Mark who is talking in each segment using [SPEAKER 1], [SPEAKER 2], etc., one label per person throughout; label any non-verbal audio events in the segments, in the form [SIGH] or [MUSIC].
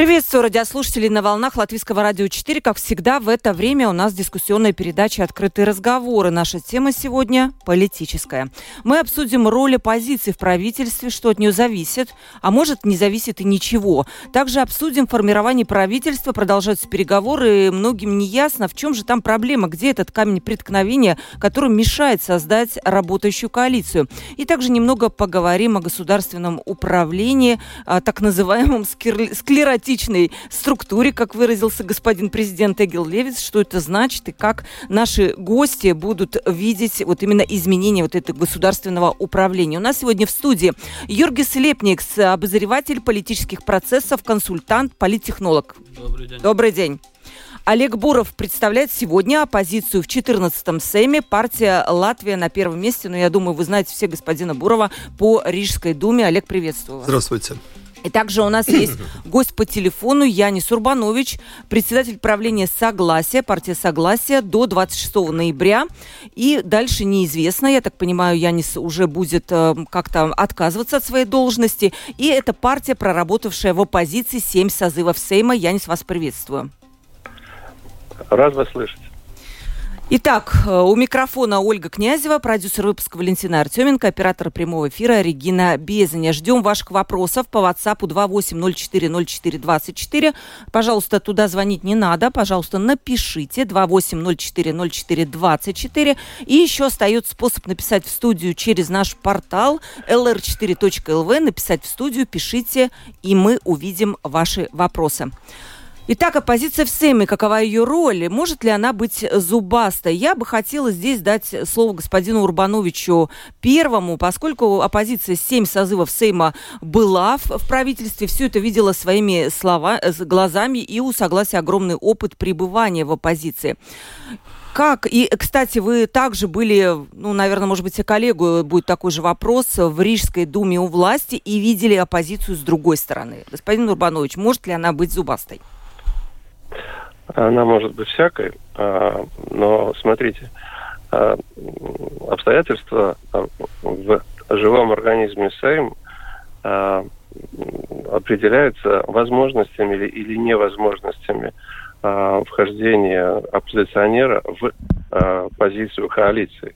[SPEAKER 1] Приветствую радиослушателей на волнах Латвийского радио 4. Как всегда, в это время у нас дискуссионная передача «Открытые разговоры». Наша тема сегодня – политическая. Мы обсудим роль оппозиции в правительстве, что от нее зависит, а может не зависит и ничего. Также обсудим формирование правительства, продолжаются переговоры, и многим не ясно, в чем же там проблема, где этот камень преткновения, который мешает создать работающую коалицию. И также немного поговорим о государственном управлении, так называемом склеротизме демократичной структуре, как выразился господин президент Эгил Левиц, что это значит и как наши гости будут видеть вот именно изменения вот этого государственного управления. У нас сегодня в студии Юргис Лепникс, обозреватель политических процессов, консультант, политтехнолог. Добрый день. Добрый день. Олег Буров представляет сегодня оппозицию в 14-м Сейме. Партия «Латвия» на первом месте. Но я думаю, вы знаете все господина Бурова по Рижской думе. Олег, приветствую вас.
[SPEAKER 2] Здравствуйте.
[SPEAKER 1] И также у нас есть [COUGHS] гость по телефону Янис Урбанович, председатель правления «Согласия», партия «Согласия» до 26 ноября. И дальше неизвестно. Я так понимаю, Янис уже будет э, как-то отказываться от своей должности. И это партия, проработавшая в оппозиции 7 созывов Сейма. Янис, вас приветствую.
[SPEAKER 3] Рад вас слышать.
[SPEAKER 1] Итак, э, у микрофона Ольга Князева, продюсер выпуска Валентина Артеменко, оператор прямого эфира Регина Безаня. Ждем ваших вопросов по WhatsApp 28040424. Пожалуйста, туда звонить не надо. Пожалуйста, напишите 28040424. И еще остается способ написать в студию через наш портал lr4.lv. Написать в студию, пишите, и мы увидим ваши вопросы. Итак, оппозиция в Сейме, какова ее роль? Может ли она быть зубастой? Я бы хотела здесь дать слово господину Урбановичу первому, поскольку оппозиция семь созывов Сейма была в, в правительстве, все это видела своими слова, э, глазами, и у согласия огромный опыт пребывания в оппозиции. Как? И, кстати, вы также были, ну, наверное, может быть, и коллегу будет такой же вопрос, в Рижской думе у власти и видели оппозицию с другой стороны. Господин Урбанович, может ли она быть зубастой?
[SPEAKER 3] Она может быть всякой, а, но смотрите, а, обстоятельства а, в живом организме СЭЙМ определяются возможностями или, или невозможностями вхождения оппозиционера в позицию коалиции.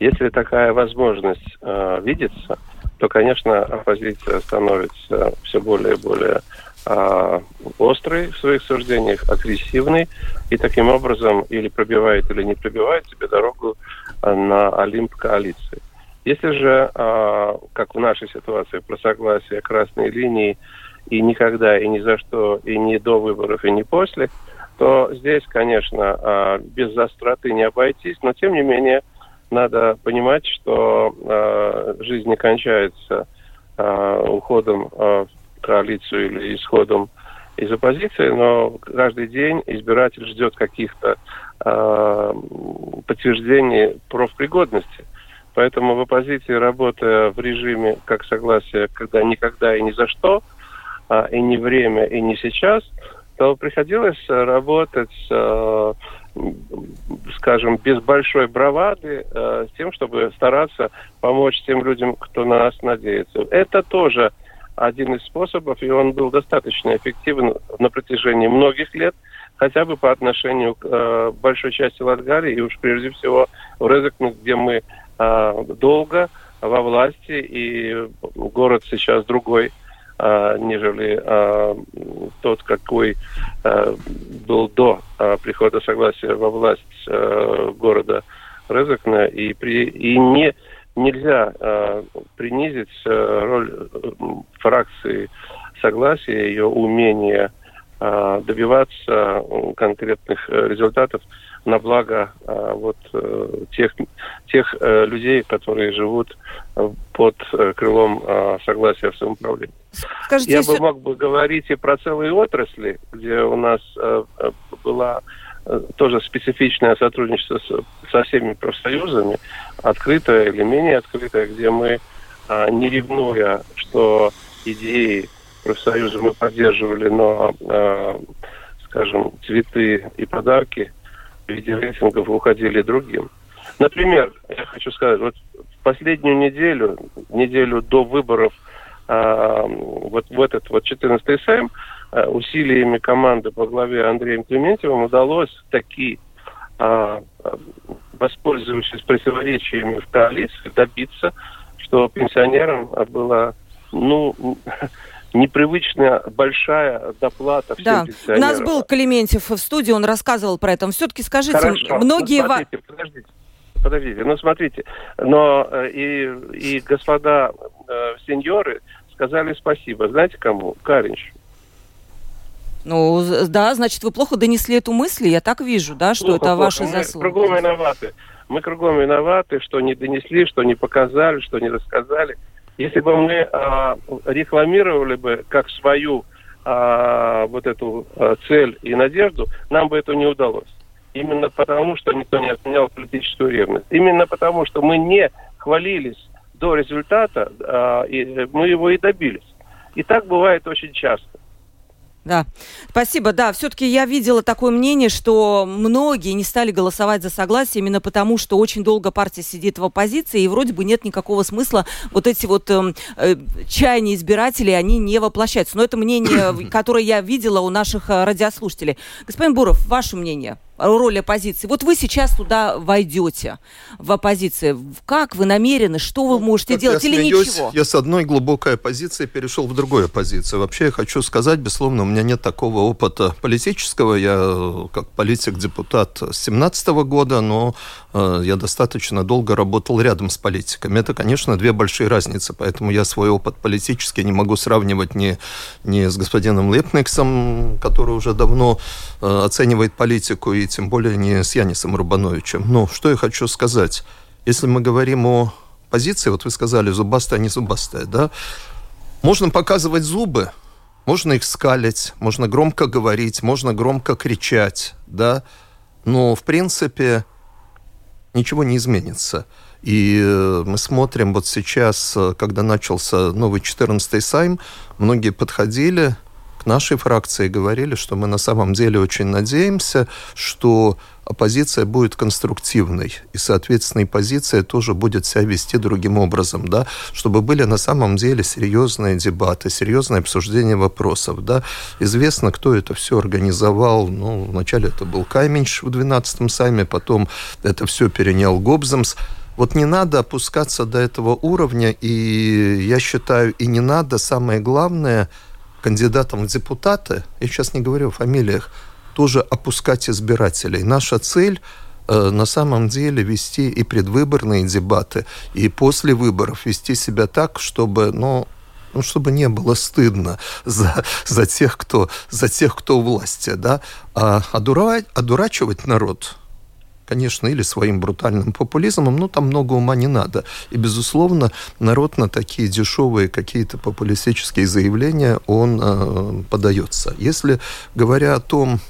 [SPEAKER 3] Если такая возможность видится, то, конечно, оппозиция становится все более и более э, острый в своих суждениях, агрессивный, и таким образом или пробивает, или не пробивает себе дорогу а, на Олимп коалиции. Если же, э, как в нашей ситуации, про согласие красной линии и никогда, и ни за что, и не до выборов, и не после, то здесь, конечно, э, без остроты не обойтись, но тем не менее надо понимать, что э, жизнь не кончается э, уходом э, коалицию или исходом из оппозиции, но каждый день избиратель ждет каких-то э, подтверждений профпригодности. Поэтому в оппозиции, работая в режиме как согласие, когда никогда и ни за что, а, и не время, и не сейчас, то приходилось работать, э, скажем, без большой бравады, э, с тем, чтобы стараться помочь тем людям, кто на нас надеется. Это тоже один из способов, и он был достаточно эффективен на протяжении многих лет, хотя бы по отношению к э, большой части Латгалии, и уж прежде всего в Резекне, где мы э, долго во власти, и город сейчас другой, э, нежели э, тот, какой э, был до э, прихода согласия во власть э, города Резекна, и, при, и не нельзя э, принизить э, роль э, фракции согласия, ее умение э, добиваться конкретных э, результатов на благо э, вот э, тех тех э, людей, которые живут под э, крылом э, согласия в самоуправлении. Скажите, Я бы мог бы говорить и про целые отрасли, где у нас э, была тоже специфичное сотрудничество с, со всеми профсоюзами, открытое или менее открытое, где мы, а, не ревнуя, что идеи профсоюза мы поддерживали, но, а, скажем, цветы и подарки в виде рейтингов уходили другим. Например, я хочу сказать, вот в последнюю неделю, неделю до выборов, а, вот в этот вот 14-й Сайм, а, усилиями команды по главе Андреем Клементьевым удалось такие, а, воспользовавшись противоречиями в коалиции, добиться, что пенсионерам было, ну, [LAUGHS] непривычно большая доплата всем
[SPEAKER 1] да. пенсионерам. У нас был Клементьев в студии, он рассказывал про это. Все-таки скажите,
[SPEAKER 3] Хорошо.
[SPEAKER 1] многие...
[SPEAKER 3] Ну, смотрите, подождите, подождите. Ну, смотрите, но э, и, и господа э, сеньоры сказали спасибо. Знаете кому? Каринч.
[SPEAKER 1] Ну, да, значит, вы плохо донесли эту мысль, я так вижу, да, что плохо, это плохо. ваши заслуги.
[SPEAKER 3] Мы кругом виноваты. Мы кругом виноваты, что не донесли, что не показали, что не рассказали. Если бы мы а, рекламировали бы как свою а, вот эту а, цель и надежду, нам бы это не удалось. Именно потому, что никто не отменял политическую ревность. Именно потому, что мы не хвалились до результата, а, и мы его и добились. И так бывает очень часто.
[SPEAKER 1] Да, спасибо. Да, все-таки я видела такое мнение, что многие не стали голосовать за согласие именно потому, что очень долго партия сидит в оппозиции, и вроде бы нет никакого смысла вот эти вот эм, э, чаяния избирателей, они не воплощаются. Но это мнение, [COUGHS] которое я видела у наших э, радиослушателей. Господин Буров, ваше мнение? Роль оппозиции. Вот вы сейчас туда войдете, в оппозицию. Как вы намерены, что вы ну, можете делать
[SPEAKER 2] я
[SPEAKER 1] или
[SPEAKER 2] смеюсь,
[SPEAKER 1] ничего?
[SPEAKER 2] Я с одной глубокой оппозиции перешел в другую оппозицию. Вообще я хочу сказать, безусловно, у меня нет такого опыта политического. Я как политик-депутат с 17 года, но э, я достаточно долго работал рядом с политиками. Это, конечно, две большие разницы, поэтому я свой опыт политический не могу сравнивать ни, ни с господином Лепниксом, который уже давно э, оценивает политику, и тем более не с Янисом Рубановичем. Но что я хочу сказать. Если мы говорим о позиции, вот вы сказали, зубастая, не зубастая, да, можно показывать зубы, можно их скалить, можно громко говорить, можно громко кричать, да, но, в принципе, ничего не изменится. И э, мы смотрим вот сейчас, э, когда начался новый 14-й сайм, многие подходили нашей фракции говорили, что мы на самом деле очень надеемся, что оппозиция будет конструктивной, и, соответственно, и позиция тоже будет себя вести другим образом, да, чтобы были на самом деле серьезные дебаты, серьезное обсуждение вопросов, да. Известно, кто это все организовал, ну, вначале это был Кайменш в 12-м сайме, потом это все перенял Гобзамс, вот не надо опускаться до этого уровня, и я считаю, и не надо, самое главное – кандидатам в депутаты, я сейчас не говорю о фамилиях, тоже опускать избирателей. Наша цель э, на самом деле вести и предвыборные дебаты, и после выборов вести себя так, чтобы, ну, ну, чтобы не было стыдно за, за, тех, кто, за тех, кто у власти, да, а одура, одурачивать народ – конечно, или своим брутальным популизмом, но там много ума не надо. И, безусловно, народ на такие дешевые какие-то популистические заявления, он э, подается. Если, говоря о том,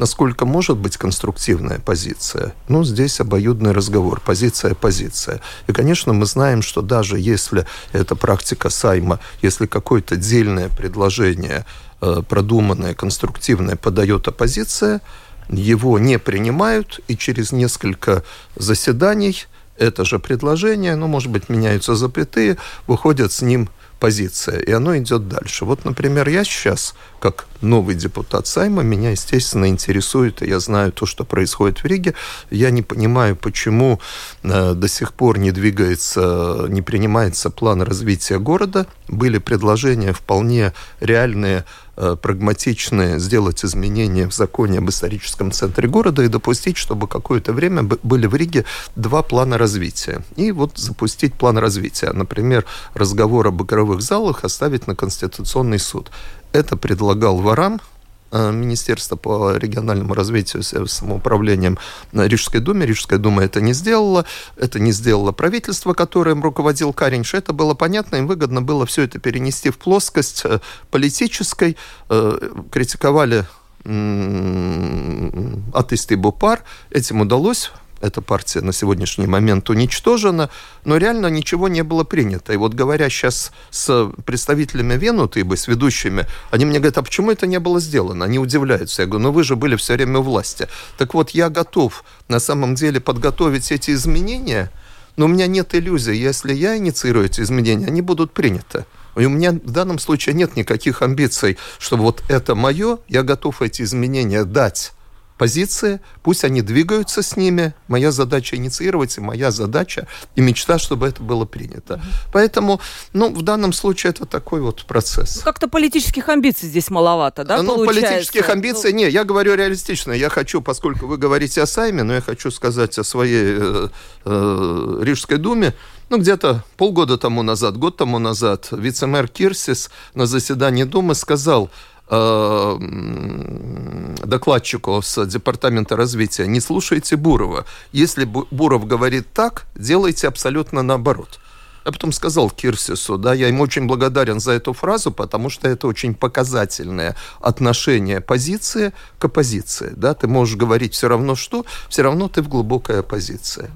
[SPEAKER 2] насколько может быть конструктивная позиция, ну, здесь обоюдный разговор, позиция позиция. И, конечно, мы знаем, что даже если эта практика Сайма, если какое-то дельное предложение, э, продуманное, конструктивное подает оппозиция, его не принимают, и через несколько заседаний это же предложение, ну, может быть, меняются запятые, выходят с ним позиция, и оно идет дальше. Вот, например, я сейчас, как новый депутат Сайма, меня, естественно, интересует, и я знаю то, что происходит в Риге. Я не понимаю, почему э, до сих пор не двигается, не принимается план развития города. Были предложения вполне реальные Э, прагматичные сделать изменения в законе об историческом центре города и допустить, чтобы какое-то время были в Риге два плана развития. И вот запустить план развития. Например, разговор об игровых залах оставить на Конституционный суд. Это предлагал Варам, Э, Министерство по региональному развитию самоуправлением на Рижской думе. Рижская дума это не сделала. Это не сделало правительство, которым руководил Каринш. Это было понятно. Им выгодно было все это перенести в плоскость э, политической. Э, критиковали атеистибу пар. Этим удалось эта партия на сегодняшний момент уничтожена, но реально ничего не было принято. И вот говоря сейчас с представителями Венутыбы, с ведущими, они мне говорят, а почему это не было сделано? Они удивляются. Я говорю, ну вы же были все время у власти. Так вот, я готов на самом деле подготовить эти изменения, но у меня нет иллюзий. Если я инициирую эти изменения, они будут приняты. И у меня в данном случае нет никаких амбиций, чтобы вот это мое, я готов эти изменения дать позиции, пусть они двигаются с ними. Моя задача инициировать, и моя задача и мечта, чтобы это было принято. Поэтому, ну, в данном случае это такой вот процесс.
[SPEAKER 1] Ну, как-то политических амбиций здесь маловато, да,
[SPEAKER 2] Ну, получается? политических амбиций, ну... не, я говорю реалистично. Я хочу, поскольку вы говорите о Сайме, но я хочу сказать о своей э, э, Рижской думе. Ну, где-то полгода тому назад, год тому назад, вице-мэр Кирсис на заседании Думы сказал, Э, докладчику с Департамента развития, не слушайте Бурова. Если Буров говорит так, делайте абсолютно наоборот. Я потом сказал Кирсису, да, я ему очень благодарен за эту фразу, потому что это очень показательное отношение позиции к оппозиции. Да? Ты можешь говорить все равно что, все равно ты в глубокой оппозиции.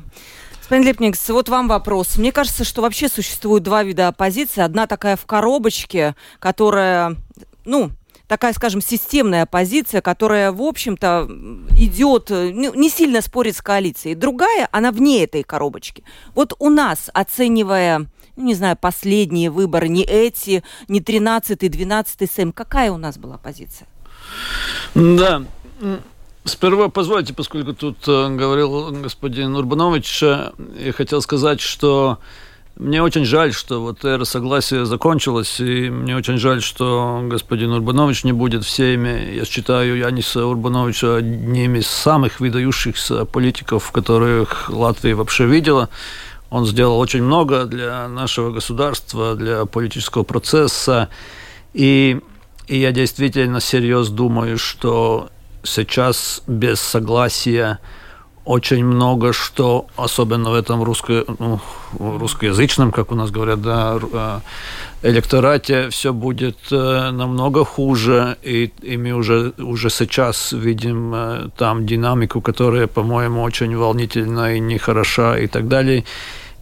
[SPEAKER 1] Господин Лепникс, вот вам вопрос. Мне кажется, что вообще существует два вида оппозиции. Одна такая в коробочке, которая, ну, такая, скажем, системная оппозиция, которая, в общем-то, идет, не сильно спорит с коалицией. Другая, она вне этой коробочки. Вот у нас, оценивая ну, не знаю, последние выборы, не эти, не 13-й, 12-й СЭМ, какая у нас была позиция?
[SPEAKER 4] Да, Сперва позвольте, поскольку тут э, говорил господин Урбанович, э, я хотел сказать, что мне очень жаль, что вот эра согласия закончилась, и мне очень жаль, что господин Урбанович не будет всеми. Я считаю Яниса Урбановича одним из самых выдающихся политиков, которых Латвия вообще видела. Он сделал очень много для нашего государства, для политического процесса. И, и я действительно серьезно думаю, что сейчас без согласия очень много что, особенно в этом русско, ну, русскоязычном, как у нас говорят, да, э, электорате, все будет э, намного хуже, и, и мы уже, уже сейчас видим э, там динамику, которая, по-моему, очень волнительна и нехороша и так далее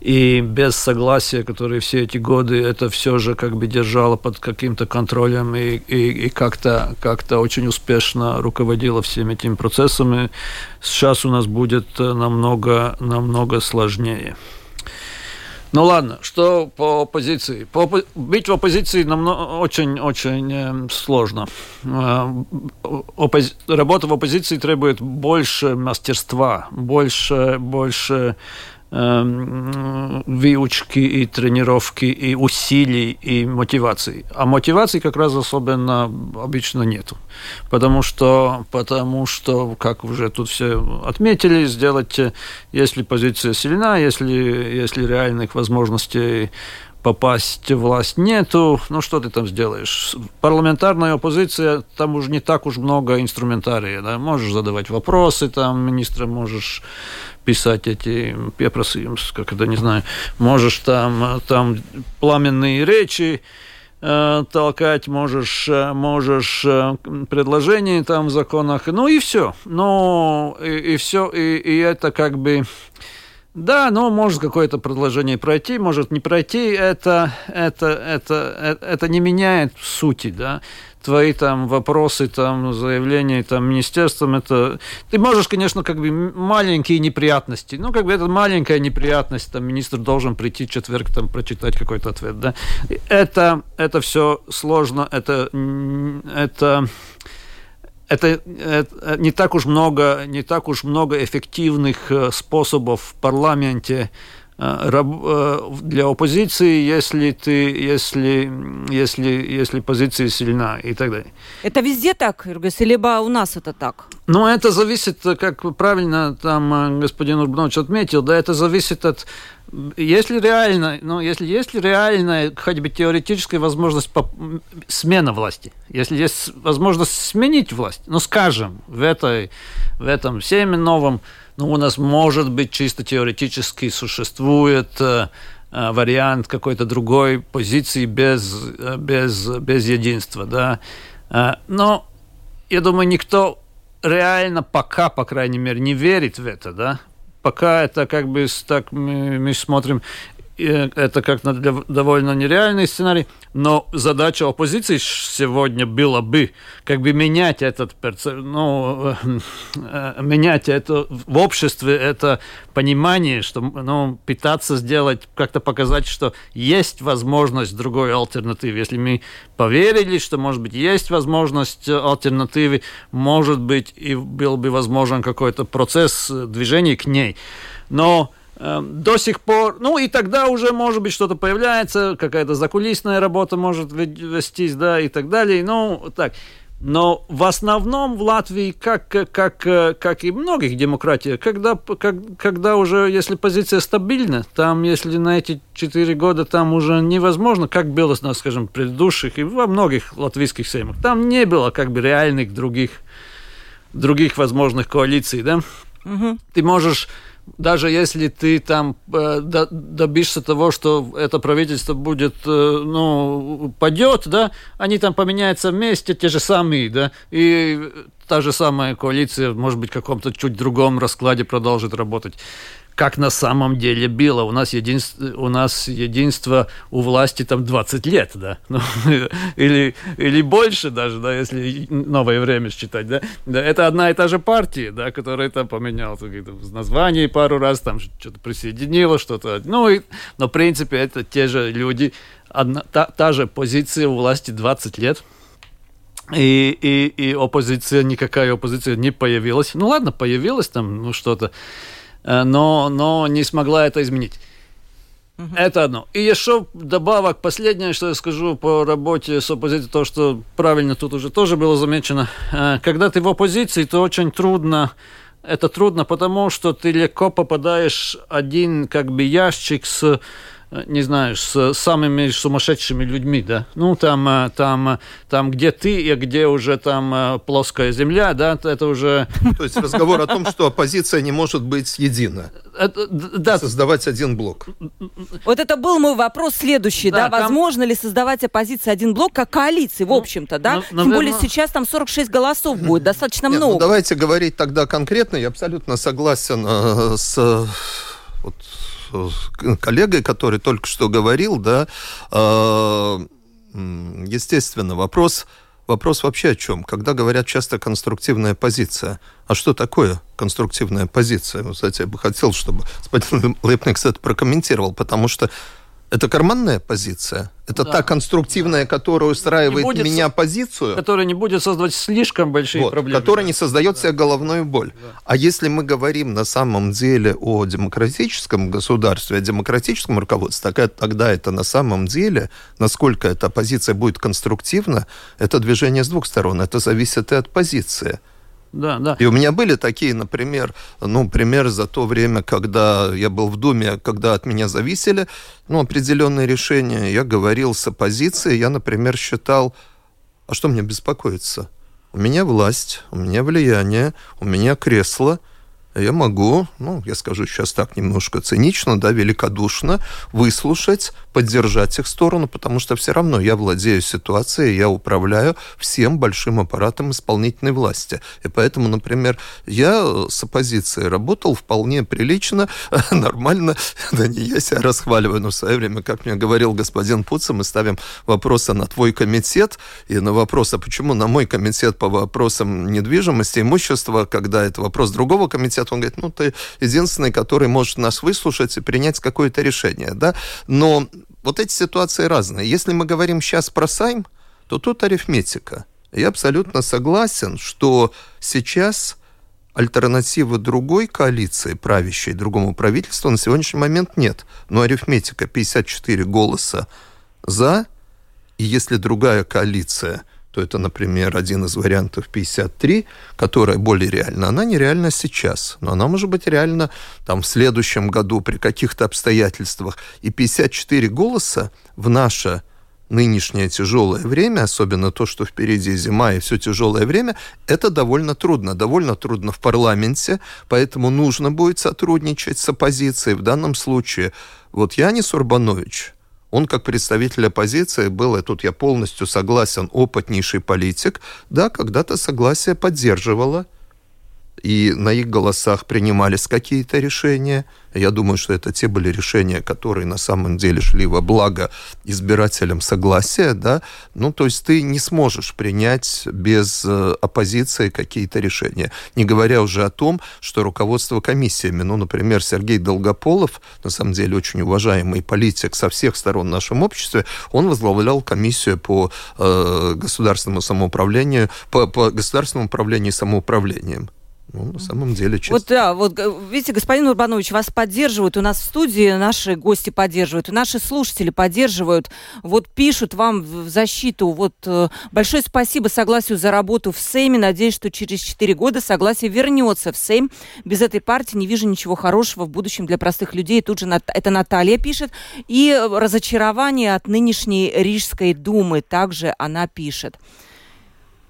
[SPEAKER 4] и без согласия, которые все эти годы это все же как бы держало под каким-то контролем и, и, и как-то как очень успешно руководило всеми этими процессами, сейчас у нас будет э, намного, намного сложнее. Ну ладно, что по оппозиции? По, быть в оппозиции очень-очень э, сложно. Э, оппози... Работа в оппозиции требует больше мастерства, больше, больше выучки и тренировки, и усилий, и мотивации. А мотивации как раз особенно обычно нету. Потому что, потому что, как уже тут все отметили, сделать, если позиция сильна, если, если реальных возможностей попасть в власть нету, ну что ты там сделаешь? Парламентарная оппозиция, там уже не так уж много инструментария, да? можешь задавать вопросы, там министра можешь писать эти, просто, как это, не знаю, можешь там, там пламенные речи, э, толкать, можешь, э, можешь э, предложения там в законах, ну и все. Ну и, и все, и, и это как бы да, но может какое-то предложение пройти, может не пройти. Это, это, это, это, это не меняет сути, да. Твои там вопросы, там заявления там министерством, это ты можешь, конечно, как бы маленькие неприятности, ну как бы это маленькая неприятность, там министр должен прийти в четверг там прочитать какой-то ответ, да. Это это все сложно, это это это, это не так уж много, не так уж много эффективных э, способов в парламенте э, э, для оппозиции, если ты, если, если, если позиция сильна и так далее.
[SPEAKER 1] Это везде так, Иргас, либо у нас это так?
[SPEAKER 4] Ну, это зависит, как правильно там господин Урбанович отметил, да, это зависит от если реально, ну, если есть реальная, хоть бы теоретическая возможность по... смена власти, если есть возможность сменить власть, ну, скажем, в, этой, в этом семе новом, ну, у нас, может быть, чисто теоретически существует э, э вариант какой-то другой позиции без, э, без, без единства, да, но я думаю, никто реально пока, по крайней мере, не верит в это, да, пока это как бы так мы, мы смотрим это как довольно нереальный сценарий, но задача оппозиции сегодня была бы как бы менять этот ну, э, менять это в обществе это понимание, что ну, пытаться сделать, как-то показать, что есть возможность другой альтернативы. Если мы поверили, что, может быть, есть возможность альтернативы, может быть, и был бы возможен какой-то процесс движения к ней. Но до сих пор, ну и тогда уже, может быть, что-то появляется, какая-то закулисная работа может вестись, да, и так далее, ну, так. Но в основном в Латвии, как, как, как и многих демократиях, когда, как, когда уже, если позиция стабильна, там, если на эти четыре года там уже невозможно, как было, скажем, в предыдущих и во многих латвийских сеймах, там не было как бы реальных других, других возможных коалиций, да? Угу. Ты можешь даже если ты там э, добишься того, что это правительство будет, э, ну, падет, да, они там поменяются вместе, те же самые, да, и та же самая коалиция, может быть, в каком-то чуть другом раскладе продолжит работать как на самом деле было. У нас, единство, у нас единство у власти там 20 лет, да, ну, [LAUGHS] или, или больше даже, да, если новое время считать, да. да. Это одна и та же партия, да, которая там поменяла название пару раз, там что-то присоединила, что-то, ну, и, но в принципе это те же люди, одна, та, та же позиция у власти 20 лет, и, и, и оппозиция, никакая оппозиция не появилась. Ну ладно, появилась там, ну что-то. Э, но, но не смогла это изменить. Угу. Это одно. И еще добавок, последнее, что я скажу по работе с оппозицией, то, что правильно тут уже тоже было замечено. Э, когда ты в оппозиции, то очень трудно это трудно, потому что ты легко попадаешь один как бы ящик с не знаю, с самыми сумасшедшими людьми, да. Ну, там, э, там, э, там, где ты и где уже там э, плоская земля, да, это уже... [LAUGHS]
[SPEAKER 2] То есть разговор о том, что оппозиция не может быть едина. Это, да. Создавать один блок.
[SPEAKER 1] Вот это был мой вопрос следующий, да, да? Возможно ли создавать оппозиции один блок как коалиции, в ну, общем-то, да? Ну, наверное... Тем более сейчас там 46 голосов будет, достаточно Нет, ну, много.
[SPEAKER 2] Ну, давайте говорить тогда конкретно. Я абсолютно согласен э, с вот, коллегой, который только что говорил, да, а, естественно, вопрос, вопрос вообще о чем? Когда говорят часто конструктивная позиция, а что такое конструктивная позиция? Кстати, я бы хотел, чтобы господин Лепникс это прокомментировал, потому что это карманная позиция? Это да. та конструктивная, которая устраивает будет, меня позицию?
[SPEAKER 4] Которая не будет создавать слишком большие вот, проблемы.
[SPEAKER 2] Которая не создает да. себе головную боль. Да. А если мы говорим на самом деле о демократическом государстве, о демократическом руководстве, тогда это на самом деле, насколько эта позиция будет конструктивна, это движение с двух сторон. Это зависит и от позиции.
[SPEAKER 4] Да, да.
[SPEAKER 2] И у меня были такие, например, ну, пример за то время, когда я был в Думе, когда от меня зависели, ну, определенные решения. Я говорил с оппозицией, я, например, считал, а что мне беспокоиться? У меня власть, у меня влияние, у меня кресло – я могу, ну, я скажу сейчас так немножко цинично, да, великодушно выслушать, поддержать их сторону, потому что все равно я владею ситуацией, я управляю всем большим аппаратом исполнительной власти. И поэтому, например, я с оппозицией работал вполне прилично, [LAUGHS] нормально, [LAUGHS] да не я себя расхваливаю, но в свое время, как мне говорил господин Пуца, мы ставим вопросы на твой комитет, и на вопрос, а почему на мой комитет по вопросам недвижимости, имущества, когда это вопрос другого комитета, комитет, он говорит, ну, ты единственный, который может нас выслушать и принять какое-то решение, да, но вот эти ситуации разные. Если мы говорим сейчас про Сайм, то тут арифметика. Я абсолютно согласен, что сейчас альтернативы другой коалиции, правящей, другому правительству на сегодняшний момент нет. Но арифметика 54 голоса за, и если другая коалиция – то это, например, один из вариантов 53, которая более реальна. Она нереальна сейчас, но она может быть реальна там, в следующем году при каких-то обстоятельствах. И 54 голоса в наше нынешнее тяжелое время, особенно то, что впереди зима и все тяжелое время, это довольно трудно. Довольно трудно в парламенте, поэтому нужно будет сотрудничать с оппозицией. В данном случае вот Янис Урбанович – Он как представитель оппозиции был, и тут я полностью согласен, опытнейший политик, да, когда-то согласие поддерживало и на их голосах принимались какие-то решения. Я думаю, что это те были решения, которые на самом деле шли во благо избирателям согласия, да. Ну, то есть ты не сможешь принять без э, оппозиции какие-то решения. Не говоря уже о том, что руководство комиссиями, ну, например, Сергей Долгополов, на самом деле очень уважаемый политик со всех сторон в нашем обществе, он возглавлял комиссию по э, государственному самоуправлению, по, по государственному управлению самоуправлением. Ну, на самом деле,
[SPEAKER 1] честно. Вот да, вот видите, господин Урбанович, вас поддерживают, у нас в студии наши гости поддерживают, наши слушатели поддерживают, вот пишут вам в защиту, вот э, большое спасибо согласию за работу в Сейме, надеюсь, что через 4 года согласие вернется в Сейм. Без этой партии не вижу ничего хорошего в будущем для простых людей. Тут же это Наталья пишет. И разочарование от нынешней Рижской думы также она пишет.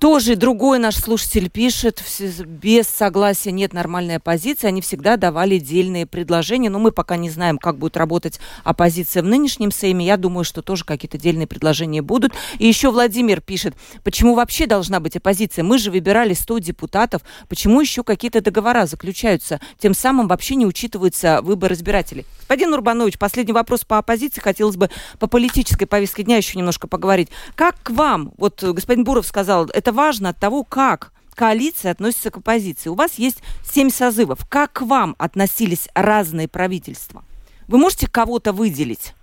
[SPEAKER 1] Тоже другой наш слушатель пишет, без согласия нет нормальной оппозиции, они всегда давали дельные предложения, но мы пока не знаем, как будет работать оппозиция в нынешнем Сейме, я думаю, что тоже какие-то дельные предложения будут. И еще Владимир пишет, почему вообще должна быть оппозиция? Мы же выбирали 100 депутатов, почему еще какие-то договора заключаются? Тем самым вообще не учитывается выбор избирателей. Господин Урбанович, последний вопрос по оппозиции, хотелось бы по политической повестке дня еще немножко поговорить. Как к вам, вот господин Буров сказал, это важно от того, как коалиция относится к оппозиции. У вас есть семь созывов. Как к вам относились разные правительства? Вы можете кого-то выделить?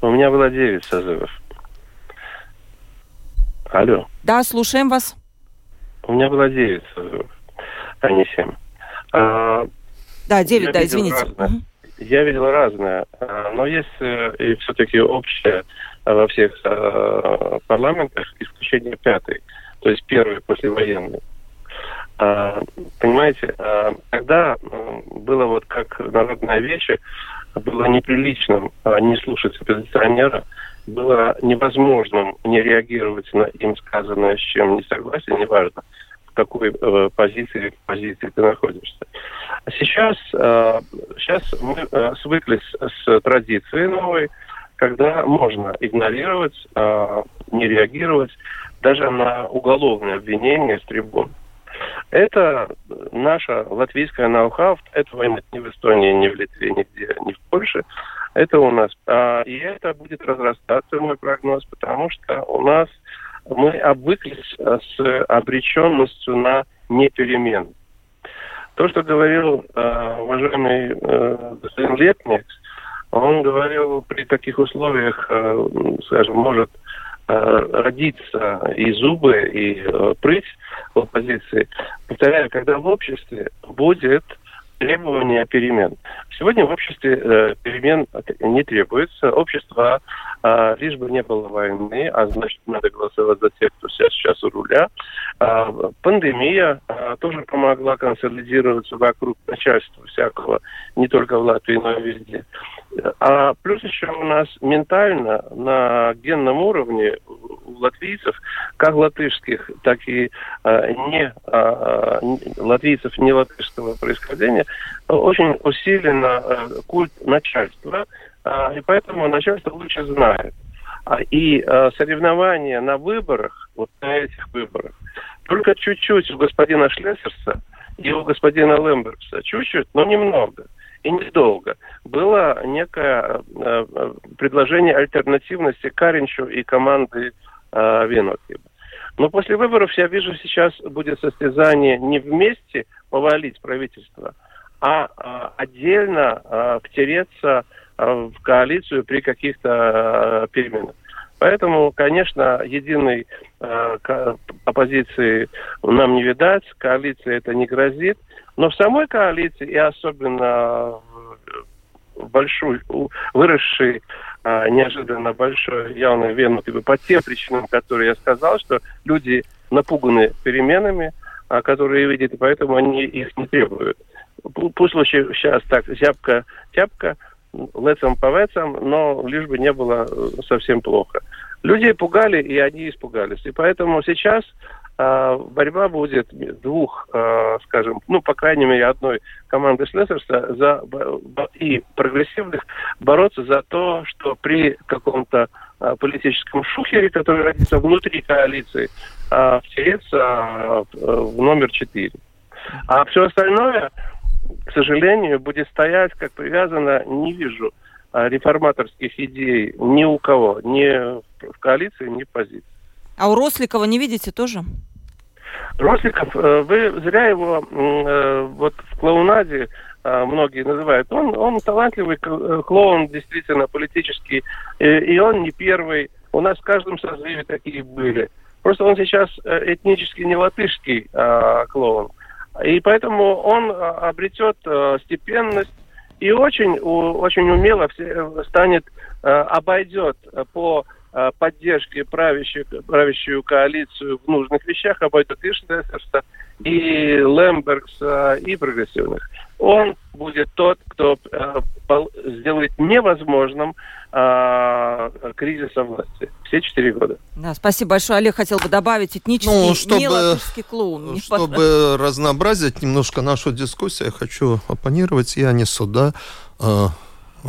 [SPEAKER 3] У меня было девять созывов. Алло.
[SPEAKER 1] Да, слушаем вас.
[SPEAKER 3] У меня было девять созывов, а не семь. А,
[SPEAKER 1] да, девять, да, извините.
[SPEAKER 3] Разное. Угу. Я видел разное, а, но есть э, и все-таки общее во всех э, парламентах, исключение пятой, то есть первый послевоенный. А, понимаете, а, тогда было вот как народная вещь, было неприличным а, не слушать оппозиционера, было невозможным не реагировать на им сказанное, с чем не согласен, неважно, в какой э, позиции, позиции ты находишься. А сейчас, э, сейчас мы э, свыклись с традицией новой, когда можно игнорировать, э, не реагировать даже на уголовные обвинения с трибун. Это наша латвийская ноу-хау, этого нет ни в Эстонии, ни в Литве, нигде, ни в Польше. Это у нас. А, и это будет разрастаться, мой прогноз, потому что у нас мы обвыклись с обреченностью на неперемен. То, что говорил э, уважаемый э, господин Лепникс, он говорил, при таких условиях, э, скажем, может э, родиться и зубы, и э, прыть в оппозиции. Повторяю, когда в обществе будет требования перемен. Сегодня в обществе перемен не требуется. Общество, лишь бы не было войны, а значит, надо голосовать за тех, кто сейчас у руля. Пандемия тоже помогла консолидироваться вокруг начальства всякого, не только в Латвии, но и везде. А плюс еще у нас ментально на генном уровне у латвийцев, как латышских, так и э, не э, латвийцев не латышского происхождения, очень усиленно э, культ начальства, э, и поэтому начальство лучше знает. И э, соревнования на выборах, вот на этих выборах, только чуть-чуть у господина Шлессерса и у господина Лембергса, чуть-чуть, но немного – и недолго. Было некое э, предложение альтернативности Каринчу и команды э, Венокиба. Но после выборов, я вижу, сейчас будет состязание не вместе повалить правительство, а, а отдельно а, втереться а, в коалицию при каких-то переменах. Поэтому, конечно, единой э, оппозиции нам не видать, коалиции это не грозит. Но в самой коалиции, и особенно в большой, выросший а, неожиданно большой явный вену, типа, по тем причинам, которые я сказал, что люди напуганы переменами, а, которые видят, и поэтому они их не требуют. Пусть лучше сейчас так, зябка-тяпка, лецом по вецам, но лишь бы не было э, совсем плохо. Людей пугали, и они испугались. И поэтому сейчас борьба будет двух, скажем, ну, по крайней мере, одной команды Шлессерса за, и прогрессивных бороться за то, что при каком-то политическом шухере, который родится внутри коалиции, втереться в номер четыре. А все остальное, к сожалению, будет стоять, как привязано, не вижу реформаторских идей ни у кого, ни в коалиции, ни в позиции.
[SPEAKER 1] А у Росликова не видите тоже?
[SPEAKER 3] Росликов, э, вы зря его э, вот в клоунаде э, многие называют. Он, он талантливый клоун, действительно, политический. И он не первый. У нас в каждом созыве такие были. Просто он сейчас этнически не латышский а, клоун. И поэтому он обретет степенность и очень, очень умело станет, обойдет по поддержки правящую, правящую коалицию в нужных вещах обойдет и Штессерса, и Лембергса, и прогрессивных. Он будет тот, кто э, сделает невозможным э, кризиса власти. Все четыре года.
[SPEAKER 1] Да, спасибо большое. Олег хотел бы добавить этнический, ну, чтобы, не латышский клоун.
[SPEAKER 2] Не чтобы [LAUGHS] разнообразить немножко нашу дискуссию, я хочу оппонировать. Я не суда. Э, э,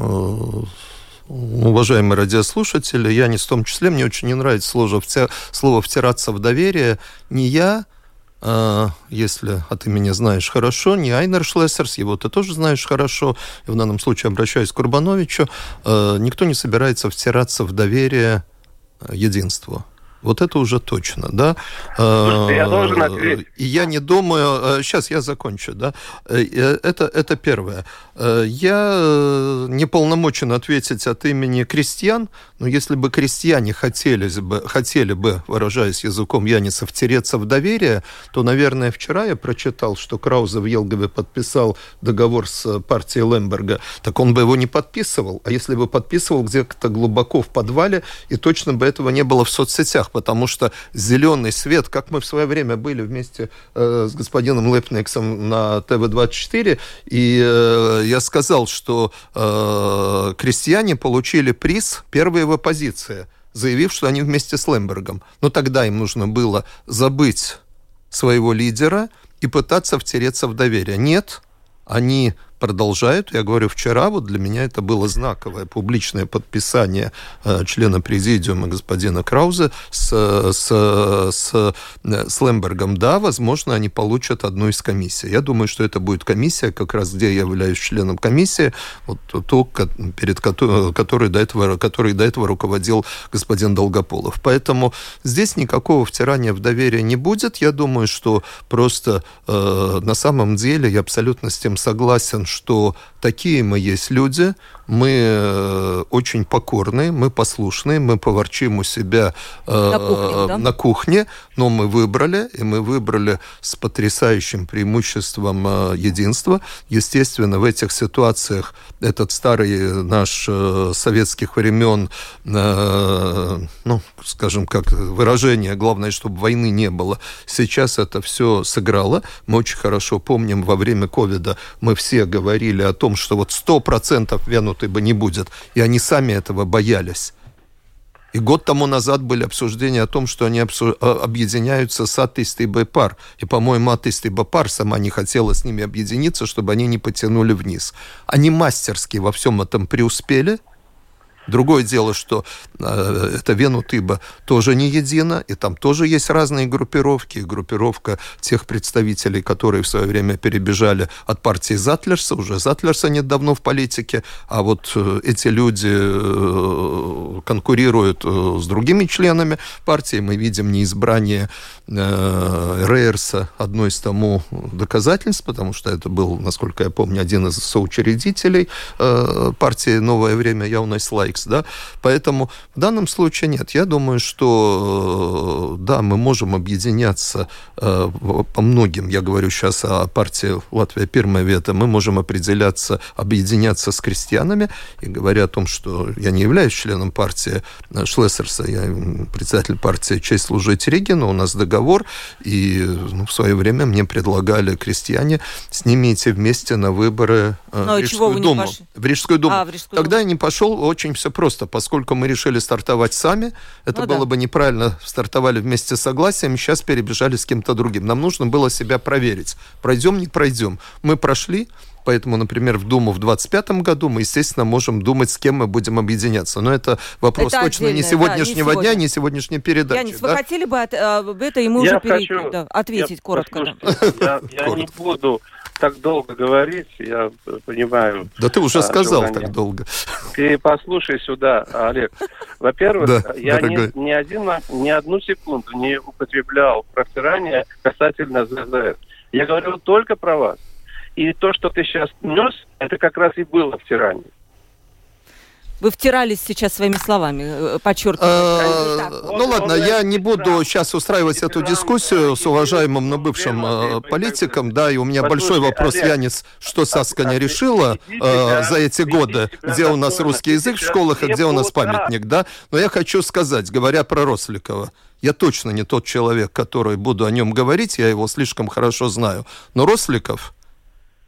[SPEAKER 2] уважаемые радиослушатели, я не в том числе, мне очень не нравится слово, слово «втираться в доверие». Не я, а, если а ты меня знаешь хорошо, не Айнер Шлессерс, его ты тоже знаешь хорошо, и в данном случае обращаюсь к Курбановичу, а, никто не собирается втираться в доверие единству. Вот это уже точно, да.
[SPEAKER 3] Слушайте, я должен ответить.
[SPEAKER 2] И я не думаю... Сейчас я закончу, да. Э, это, это первое. Э, я э, не полномочен ответить от имени крестьян, но если бы крестьяне хотели бы, хотели бы выражаясь языком Яниса, втереться в доверие, то, наверное, вчера я прочитал, что Краузе в Елгове подписал договор с партией Лемберга, так он бы его не подписывал. А если бы подписывал где-то глубоко в подвале, и точно бы этого не было в соцсетях, потому что зеленый свет, как мы в свое время были вместе э, с господином Лепниксом на ТВ-24, и э, я сказал, что э, крестьяне получили приз первой его позиции, заявив, что они вместе с Лембергом. Но тогда им нужно было забыть своего лидера и пытаться втереться в доверие. Нет, они продолжают. Я говорю, вчера вот для меня это было знаковое публичное подписание э, члена президиума господина Крауза с, с, с, с Лембергом. Да, возможно, они получат одну из комиссий. Я думаю, что это будет комиссия, как раз где я являюсь членом комиссии, вот то, перед которой до этого, который до этого руководил господин Долгополов. Поэтому здесь никакого втирания в доверие не будет. Я думаю, что просто э, на самом деле я абсолютно с тем согласен, что такие мы есть люди, мы э, очень покорные, мы послушные, мы поворчим у себя э, на, кухне, да? на кухне, но мы выбрали, и мы выбрали с потрясающим преимуществом э, единства. Естественно, в этих ситуациях этот старый наш э, советских времен, э, ну, скажем, как выражение, главное, чтобы войны не было. Сейчас это все сыграло. Мы очень хорошо помним, во время ковида мы все говорили о том, что вот 100% венут бы не будет. И они сами этого боялись. И год тому назад были обсуждения о том, что они обсу... А, объединяются с атеистой Бэпар. И, по-моему, атеистой Бэпар сама не хотела с ними объединиться, чтобы они не потянули вниз. Они мастерски во всем этом преуспели – Другое дело, что э, эта Венутыба тоже не едина, и там тоже есть разные группировки. Группировка тех представителей, которые в свое время перебежали от партии Затлерса, уже Затлерса нет давно в политике, а вот э, эти люди э, конкурируют э, с другими членами партии. Мы видим неизбрание э, Рейерса одно из тому доказательств, потому что это был, насколько я помню, один из соучредителей э, партии «Новое время» Яунайс Контекст, да, поэтому в данном случае нет. Я думаю, что э, да, мы можем объединяться э, по многим, я говорю сейчас о партии Латвия Первая Вета, мы можем определяться, объединяться с крестьянами, и говоря о том, что я не являюсь членом партии Шлессерса, я председатель партии «Честь служить Регину», у нас договор, и ну, в свое время мне предлагали крестьяне с ними идти вместе на выборы
[SPEAKER 1] э, в Рижскую
[SPEAKER 2] Думу. В Рижскую Думу. А, в Рижскую Тогда Думу. я не пошел очень все просто. Поскольку мы решили стартовать сами, это ну, было да. бы неправильно. Стартовали вместе с согласием, сейчас перебежали с кем-то другим. Нам нужно было себя проверить. Пройдем, не пройдем. Мы прошли, Поэтому, например, в Думу в 2025 году мы, естественно, можем думать, с кем мы будем объединяться. Но это вопрос это точно не сегодняшнего да, не дня, не сегодняшней передачи. Янис,
[SPEAKER 1] да? вы хотели бы от, об это ему
[SPEAKER 3] я
[SPEAKER 1] уже хочу, да, ответить я, коротко? [LAUGHS]
[SPEAKER 3] Я, я не буду так долго говорить, я понимаю.
[SPEAKER 2] Да ты уже сказал так долго.
[SPEAKER 3] Ты послушай сюда, Олег. Во-первых, да, я ни, ни, один, ни одну секунду не употреблял протирание касательно ЗЗС. Я говорил только про вас. И то, что ты сейчас нес, это как раз и было втирание.
[SPEAKER 1] Вы втирались сейчас своими словами, э, подчеркиваю.
[SPEAKER 2] А, ну ладно, я не буду сейчас устраивать эту дискуссию с уважаемым, но бывшим э, политиком, да, и у меня большой вопрос, Янис, что Сасканя решила э, за эти годы, где у нас русский язык в школах, и где у нас памятник, да. Но я хочу сказать, говоря про Росликова, я точно не тот человек, который буду о нем говорить, я его слишком хорошо знаю. Но Росликов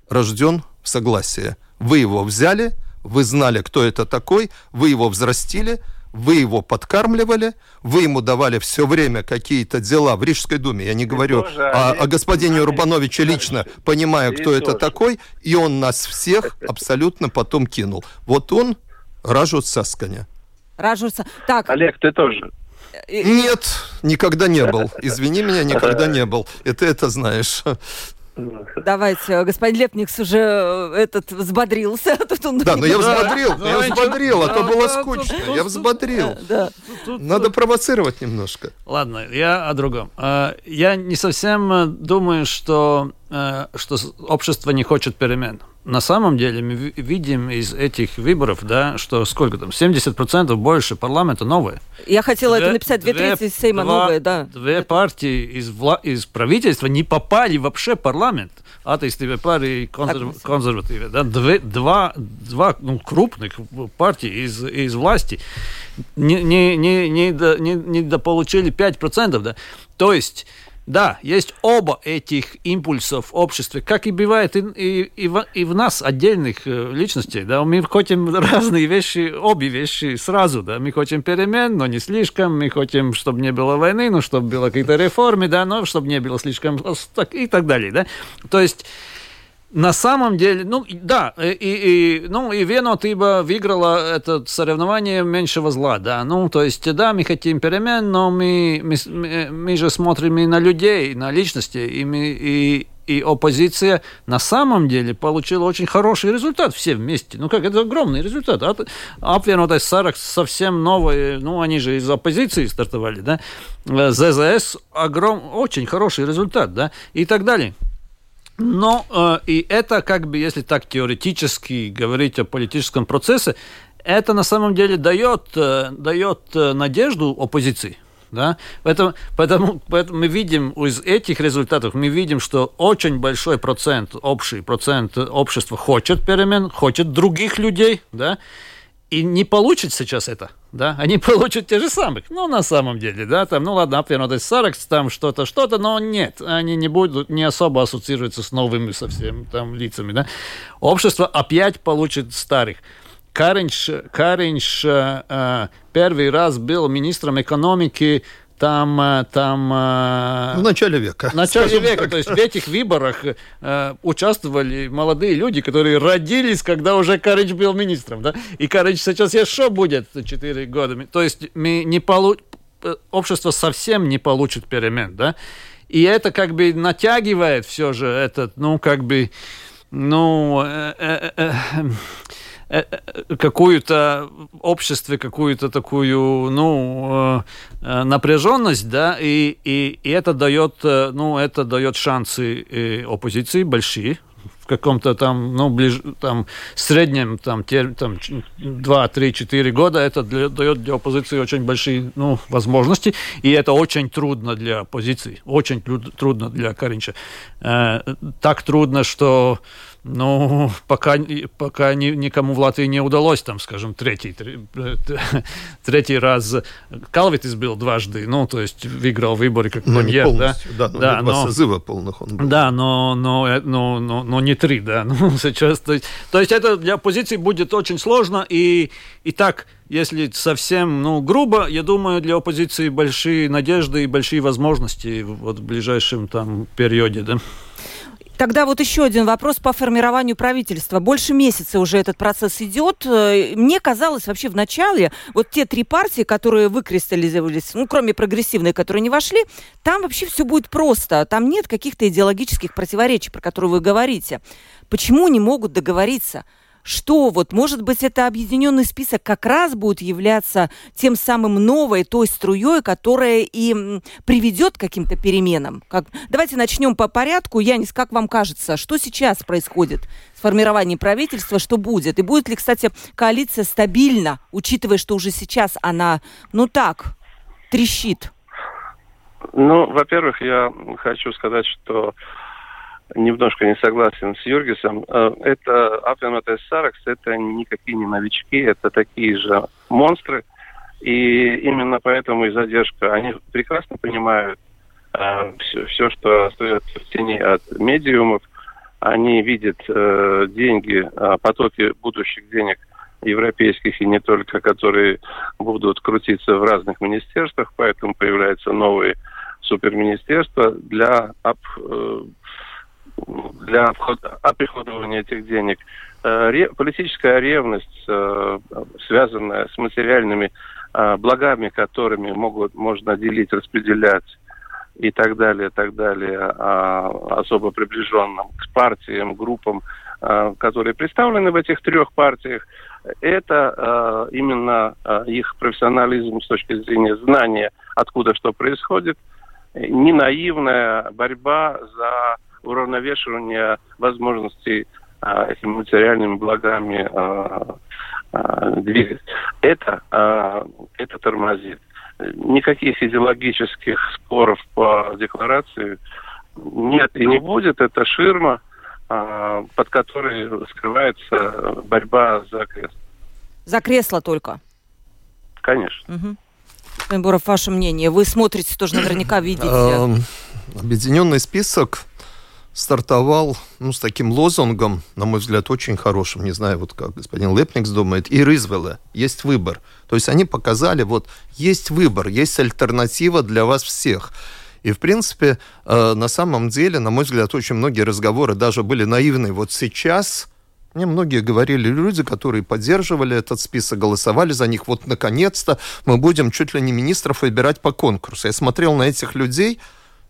[SPEAKER 2] рожден в согласии. Вы его взяли, вы знали, кто это такой, вы его взрастили, вы его подкармливали, вы ему давали все время какие-то дела в Рижской думе. Я не говорю тоже, о, о господине Рубановиче лично, понимая, кто это такой, и он нас всех [LAUGHS] абсолютно потом кинул. Вот он Ражут Сасканя.
[SPEAKER 1] Ражутся. Так.
[SPEAKER 3] Олег, ты тоже.
[SPEAKER 2] Нет, никогда не был. Извини меня, никогда [LAUGHS] не был. И ты это знаешь.
[SPEAKER 1] Давайте, господин Лепникс уже э, этот взбодрился. [LAUGHS]
[SPEAKER 2] Тут он... Да, но я взбодрил, я взбодрил, а то было скучно. Я взбодрил. Надо провоцировать немножко.
[SPEAKER 4] Ладно, я о другом. А, я не совсем э, думаю, что, э, что общество не хочет перемен на самом деле мы видим из этих выборов, да, что сколько там, 70% больше парламента новые.
[SPEAKER 1] Я хотела две, это написать, две, трети из Сейма два, новые, да.
[SPEAKER 4] Две партии из, вла- из правительства не попали вообще в парламент. Атеистиве партии и консерв... консервативе. Да, две, два, два ну, крупных партии из, из власти не, не, не, не, не, не, не дополучили 5%. Да. То есть да, есть оба этих импульсов в обществе, как и бывает и, и, и, в, и в нас, отдельных э, личностей. Да? Мы хотим [LAUGHS] разные вещи, обе вещи сразу. Да? Мы хотим перемен, но не слишком. Мы хотим, чтобы не было войны, но чтобы было какие-то реформы, да? но чтобы не было слишком и так далее. Да? То есть на самом деле, ну да, и, и, ну, и Веноtība выиграла это соревнование меньшего зла, да. Ну, то есть, да, мы хотим перемен, но мы, мы, мы же смотрим и на людей, на личности, и, мы, и, и оппозиция на самом деле получила очень хороший результат все вместе. Ну как, это огромный результат. Apvienotais saraksts совсем новые, ну они же из оппозиции стартовали, да. ЗЗС огром, очень хороший результат, да, и так далее. Но э, и это как бы, если так теоретически говорить о политическом процессе, это на самом деле дает, э, дает э, надежду оппозиции. Да? Поэтому, поэтому, поэтому мы видим из этих результатов, мы видим, что очень большой процент, общий процент общества хочет перемен, хочет других людей, да, и не получит сейчас это, да, они [LAUGHS] получат те же самых, ну, на самом деле, да, там, ну, ладно, apvienotais saraksts, там что-то, что-то, но нет, они не будут, не особо ассоциируются с новыми совсем там лицами, да. Общество опять получит старых. Каринч, Каринч э, э, первый раз был министром экономики там, э, там...
[SPEAKER 2] Э, в начале века.
[SPEAKER 4] В начале века. Так. То есть в этих выборах э, участвовали молодые люди, которые родились, когда уже Карыч был министром. Да? И Карыч сейчас еще будет 4 года. То есть мы не полу... Э, общество совсем не получит перемен. Да? И это как бы натягивает все же этот, ну, как бы, ну... Э, э, э, Э, э, какую-то обществе, какую-то такую, ну, э, напряженность, да, и, и, и это дает, ну, это дает шансы оппозиции большие, в каком-то там, ну, ближ, там, среднем, там, те, там 2, 3, 4 года, это для, дает для оппозиции очень большие, ну, возможности, и это очень трудно для оппозиции, очень трудно для Каринча. Э, так трудно, что ну, пока, пока ни, никому в Латвии не удалось, там, скажем, третий, [LAUGHS] третий раз. Калвитис был дважды, ну, то есть выиграл выборы как
[SPEAKER 2] но
[SPEAKER 4] премьер,
[SPEAKER 2] да? Да, но
[SPEAKER 4] да,
[SPEAKER 2] но, созыва полных он был.
[SPEAKER 4] Да, но, но, э, но, но, но не три, да, [LAUGHS] ну, сейчас, то есть, то есть это для оппозиции будет очень сложно, и, и так, если совсем, ну, грубо, я думаю, для оппозиции большие надежды и большие возможности вот в ближайшем там периоде, да.
[SPEAKER 1] Тогда вот еще один вопрос по формированию правительства. Больше месяца уже этот процесс идет. Э, мне казалось вообще в начале, вот те три партии, которые выкристаллизовались, ну, кроме прогрессивной, которые не вошли, там вообще все будет просто. Там нет каких-то идеологических противоречий, про которые вы говорите. Почему не могут договориться? Что вот, может быть, это объединенный список как раз будет являться тем самым новой, той струей, которая и приведет к каким-то переменам. Как... Давайте начнем по порядку. Янис, как вам кажется, что сейчас происходит с формированием правительства, что будет? И будет ли, кстати, коалиция стабильна, учитывая, что уже сейчас она, ну так, трещит?
[SPEAKER 3] Ну, во-первых, я хочу сказать, что немножко не согласен с Юргисом. Э, это Апвенотес Саракс, это никакие не новички, это такие же монстры. И именно поэтому и задержка. Они прекрасно понимают э, все, все, что остается в тени от медиумов. Они видят э, деньги, э, потоки будущих денег европейских и не только, которые будут крутиться в разных министерствах, поэтому появляются новые суперминистерства для э, для оприходования этих денег. Э, политическая ревность, э, связанная с материальными э, благами, которыми могут, можно делить, распределять и так далее, так далее, а, особо приближенным к партиям, группам, которые представлены в этих трех партиях, это именно их профессионализм с точки зрения знания, откуда что происходит, не наивная борьба за уравновешивание возможностей а, этими материальными благами а, а, двигать. Это, это тормозит. Никаких идеологических споров по декларации нет и не будет. Это ширма, под которой скрывается борьба за кресло.
[SPEAKER 1] За кресло только?
[SPEAKER 3] Конечно.
[SPEAKER 1] Угу. Боров, ваше мнение? Вы смотрите тоже наверняка, видите. Эм,
[SPEAKER 2] объединенный список стартовал ну, с таким лозунгом, на мой взгляд, очень хорошим, не знаю, вот как господин Лепникс думает, и Рызвелла, есть выбор. То есть они показали, вот есть выбор, есть альтернатива для вас всех. И, в принципе, э, на самом деле, на мой взгляд, очень многие разговоры даже были наивные. Вот сейчас мне многие говорили люди, которые поддерживали этот список, голосовали за них. Вот, наконец-то, мы будем чуть ли не министров выбирать по конкурсу. Я смотрел на этих людей,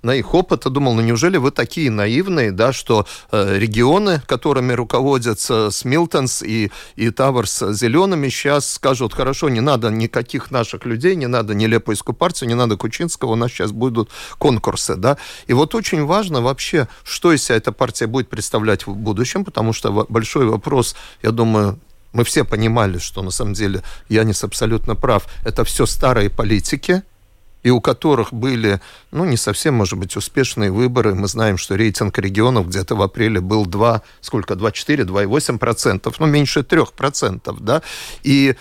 [SPEAKER 2] на их опыт и думал, ну неужели вы такие наивные, да, что э, регионы, которыми руководятся Смилтонс и, и Таварс зелеными, сейчас скажут, хорошо, не надо никаких наших людей, не надо ни Лепойскую партию, не надо Кучинского, у нас сейчас будут конкурсы, да. И вот очень важно вообще, что из себя эта партия будет представлять в будущем, потому что большой вопрос, я думаю, мы все понимали, что на самом деле Янис абсолютно прав. Это все старые политики, и у которых были, ну, не совсем, может быть, успешные выборы. Мы знаем, что рейтинг регионов где-то в апреле был 2, сколько, 2,4, 2,8%, ну, меньше 3%, да, и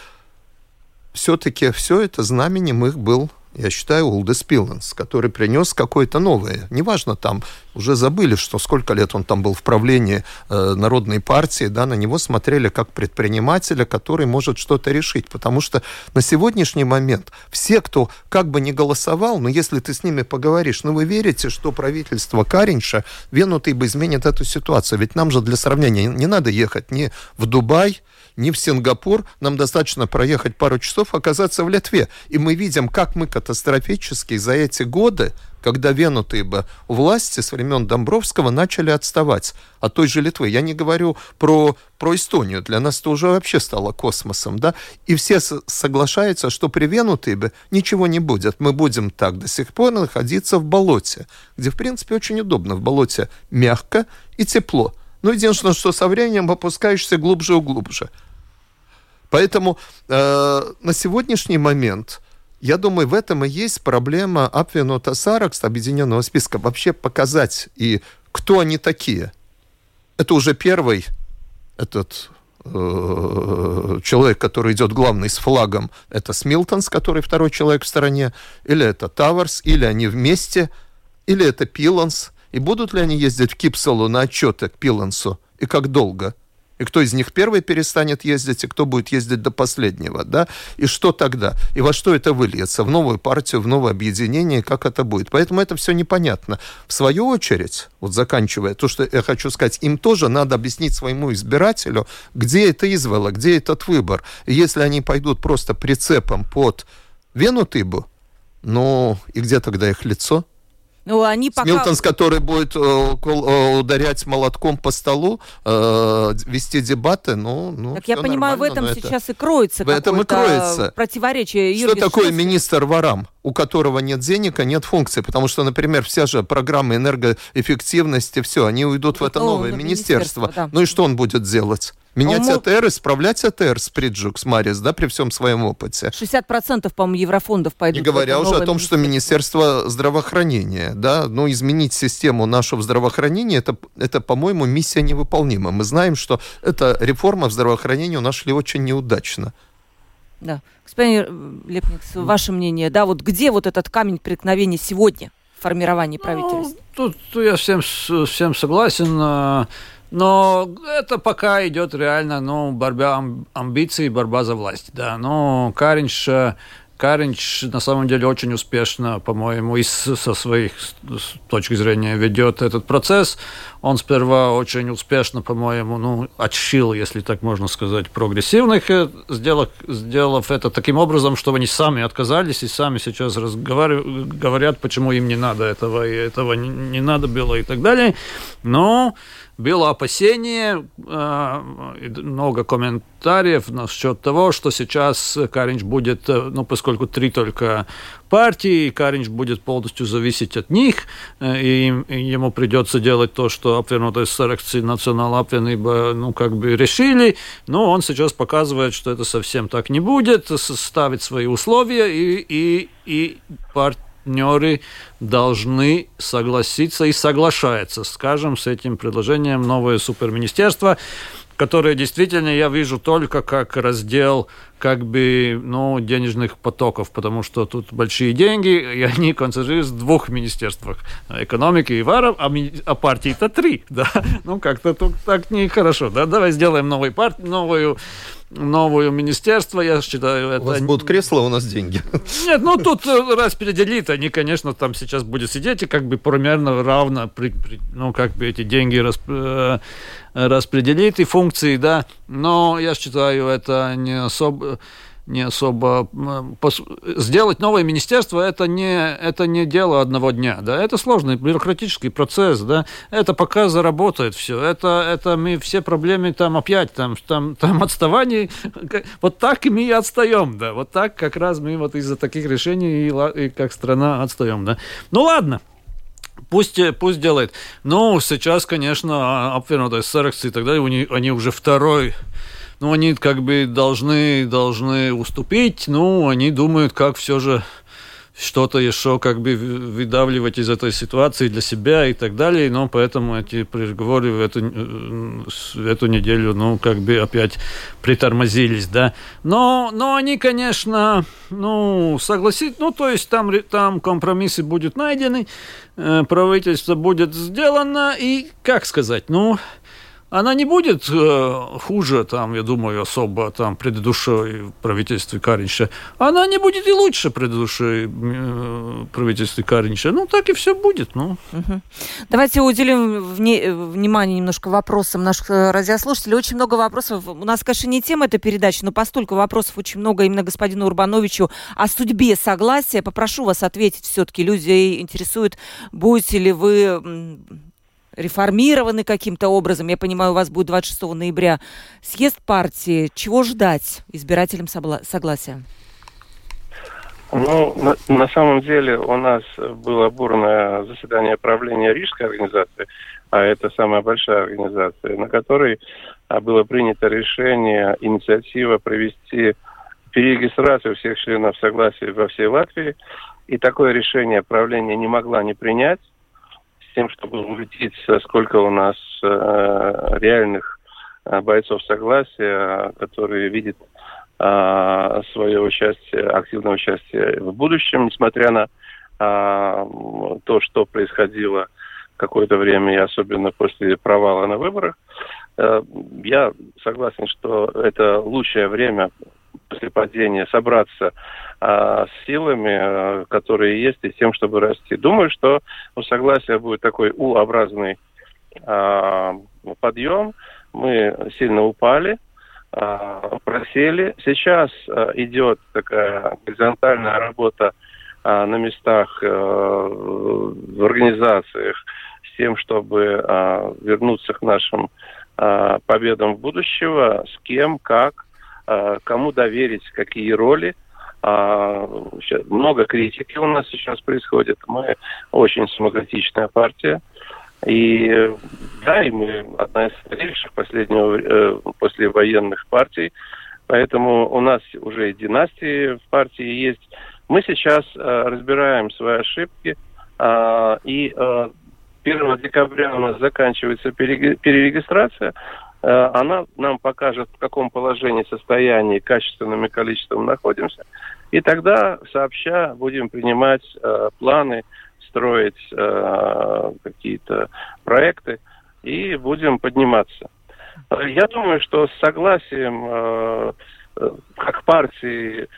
[SPEAKER 2] все-таки все это знаменем их был я считаю, Улдес Пиланс, который принес какое-то новое. Неважно, там уже забыли, что сколько лет он там был в правлении э, Народной партии, да, на него смотрели как предпринимателя, который может что-то решить. Потому что на сегодняшний момент все, кто как бы не голосовал, но если ты с ними поговоришь, ну вы верите, что правительство Каринша, Венутый бы изменит эту ситуацию? Ведь нам же для сравнения не надо ехать ни в Дубай, ни в Сингапур. Нам достаточно проехать пару часов, оказаться в Литве. И мы видим, как мы катастрофически за эти годы, когда венутые бы власти с времен Домбровского начали отставать от той же Литвы. Я не говорю про, про Эстонию. Для нас это уже вообще стало космосом. Да? И все соглашаются, что при венутые бы ничего не будет. Мы будем так до сих пор находиться в болоте, где, в принципе, очень удобно. В болоте мягко и тепло. Но единственное, что со временем опускаешься глубже и глубже. Поэтому э, на сегодняшний момент, я думаю, в этом и есть проблема Апвенота Саракс, объединенного списка, вообще показать и кто они такие. Это уже первый этот э, человек, который идет главный с флагом, это Смилтонс, который второй человек в стороне, или это Таварс, или они вместе, или это Пиланс. И будут ли они ездить в Кипсалу на отчеты к Пилансу? И как долго? И кто из них первый перестанет ездить, и кто будет ездить до последнего, да, и что тогда, и во что это выльется, в новую партию, в новое объединение, как это будет. Поэтому это все непонятно. В свою очередь, вот заканчивая, то, что я хочу сказать, им тоже надо объяснить своему избирателю, где это извело, где этот выбор. И если они пойдут просто прицепом под Венутыбу, ну, и где тогда их лицо?
[SPEAKER 1] Ну, они пока...
[SPEAKER 2] Милтонс, который будет э, э, ударять молотком по столу, э, вести дебаты, ну, ну
[SPEAKER 1] Так я понимаю, в этом сейчас это... и кроется
[SPEAKER 2] В этом и кроется.
[SPEAKER 1] противоречие.
[SPEAKER 2] Что Юрий, такое министр ворам? у которого нет денег, а нет функций. Потому что, например, вся же программа энергоэффективности, все, они уйдут в это новое министерство. министерство да. Ну и что он будет делать? Менять а АТР, исправлять АТР с Приджукс Марис, да, при всем своем опыте.
[SPEAKER 1] 60% по-моему, еврофондов пойдут.
[SPEAKER 2] Не говоря уже о том, что Министерство здравоохранения, да, ну, изменить систему нашего здравоохранения, это, это, по-моему, миссия невыполнима. Мы знаем, что эта реформа в здравоохранении у нас шли очень неудачно.
[SPEAKER 1] Да. Господин Лепникс, ваше мнение, да, вот где вот этот камень преткновения сегодня в формировании ну, правительства?
[SPEAKER 4] Ну, тут я всем, всем согласен. Но это пока идет реально, ну, борьба амбиций, борьба за власть, да. Но Каринч Каринч на самом деле очень успешно, по-моему, и со своих точки зрения ведет этот процесс. Он сперва очень успешно, по-моему, ну, отщил, если так можно сказать, прогрессивных, э, сделав, сделав это таким образом, чтобы они сами отказались и сами сейчас говорят, почему им не надо этого, и этого не надо было и так далее. Но было опасение, э, много комментариев насчет того, что сейчас Каринч будет, э, ну, поскольку три только партии, Каринч будет полностью зависеть от них, э, и ему придется делать то, что apvienotās saraksts национал apvienība, ну, как бы решили, но он сейчас показывает, что это совсем так не будет, ставит свои условия, и, и, и партия партнеры должны согласиться и соглашаются, скажем, с этим предложением новое суперминистерство, которое действительно я вижу только как раздел как бы, ну, денежных потоков, потому что тут большие деньги, и они концентрируются в двух министерствах экономики и варов, а, а партии-то три, [LAUGHS] да, ну, как-то тут так нехорошо, да, давай сделаем новую партию, новую новое министерство, я считаю, это... У
[SPEAKER 2] вас будут кресла, у нас деньги. [LAUGHS]
[SPEAKER 4] Нет, ну тут э, распределит, они, конечно, там сейчас будут сидеть и как бы примерно равно, при, при, ну, как бы эти деньги расп, э, распределит и функции, да, но я считаю, это не особо не особо... Сделать новое министерство это не, это не дело одного дня, да, это сложный бюрократический процесс, да, это пока заработает все, это, это мы все проблемы там опять, там, там, там отставание, [LAUGHS] вот так и мы и отстаем, да, вот так как раз мы вот из-за таких решений и, и как страна отстаем, да. Ну ладно, Пусть, пусть делает. Ну, сейчас, конечно, обвернутая Саракс и так далее, они, они уже второй ну, они как бы должны, должны уступить, ну, они думают, как все же что-то еще как бы выдавливать из этой ситуации для себя и так далее, но поэтому эти переговоры в эту, в эту неделю, ну, как бы опять притормозились, да. Но, но они, конечно, ну, согласить, ну, то есть там, там компромиссы будут найдены, э, правительство будет сделано, и, как сказать, ну, она не будет э, хуже, там, я думаю, особо там предыдущей правительстве Каринча. Она не будет и лучше предыдущей э, правительстве Каринча. Ну, так и все будет. Ну.
[SPEAKER 1] Угу. Давайте уделим вне, внимание немножко вопросам наших э, радиослушателей. Очень много вопросов. У нас, конечно, не тема этой передачи, но постольку вопросов очень много именно господину Урбановичу о судьбе согласия. Попрошу вас ответить все-таки. Люди интересуют, будете ли вы реформированы каким-то образом. Я понимаю, у вас будет 26 ноября съезд партии. Чего ждать избирателям согласия?
[SPEAKER 3] Ну, на, на самом деле у нас было бурное заседание правления Рижской организации, а это самая большая организация, на которой а, было принято решение, инициатива провести перерегистрацию всех членов согласия во всей Латвии. И такое решение правление не могла не принять с тем, чтобы увидеть, сколько у нас э, реальных э, бойцов согласия, которые видят э, свое участие, активное участие в будущем, несмотря на э, то, что происходило какое-то время, и особенно после провала на выборах. Э, я согласен, что это лучшее время после падения собраться а, с силами, а, которые есть, и тем, чтобы расти. Думаю, что у согласия будет такой У-образный а, подъем. Мы сильно упали, а, просели. Сейчас а, идет такая горизонтальная работа а, на местах а, в организациях с тем, чтобы а, вернуться к нашим а, победам будущего, с кем, как, кому доверить, какие роли. А, много критики у нас сейчас происходит. Мы очень демократичная партия. И да, и мы одна из старейших последнего, э, послевоенных партий. Поэтому у нас уже и династии в партии есть. Мы сейчас э, разбираем свои ошибки. Э, и э, 1 декабря у нас заканчивается перерегистрация. Э, она нам покажет, в каком положении, состоянии, качественным и количеством находимся. И тогда сообща будем принимать э, планы, строить э, какие-то проекты и будем подниматься. Э, я думаю, что с согласием э, как партии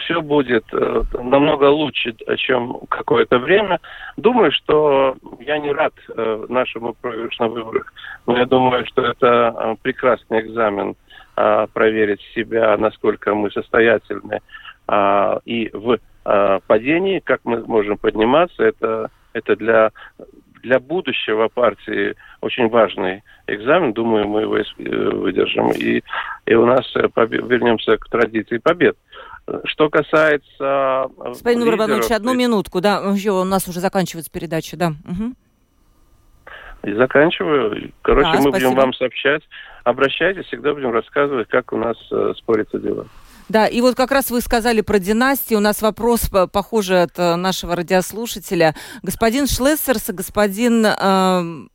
[SPEAKER 3] все будет э, намного лучше, чем какое-то время. Думаю, что я не рад э, нашему проигрышу на выборах, но я думаю, что это э, прекрасный экзамен проверить себя, насколько мы состоятельны и в падении, как мы можем подниматься. Это, это для для будущего партии очень важный экзамен. Думаю, мы его выдержим. И, и у нас вернемся к традиции побед. Что касается...
[SPEAKER 1] Э, Господин Урбанович, одну минутку, да, у нас уже заканчивается передача, да. Угу.
[SPEAKER 3] И заканчиваю. Короче, а, мы спасибо. будем вам сообщать. Обращайтесь, всегда будем рассказывать, как у нас э, спорятся дела.
[SPEAKER 1] Да, и вот как раз вы сказали про династию. У нас вопрос, похожий от э, нашего радиослушателя. Господин Шлессерс и господин э,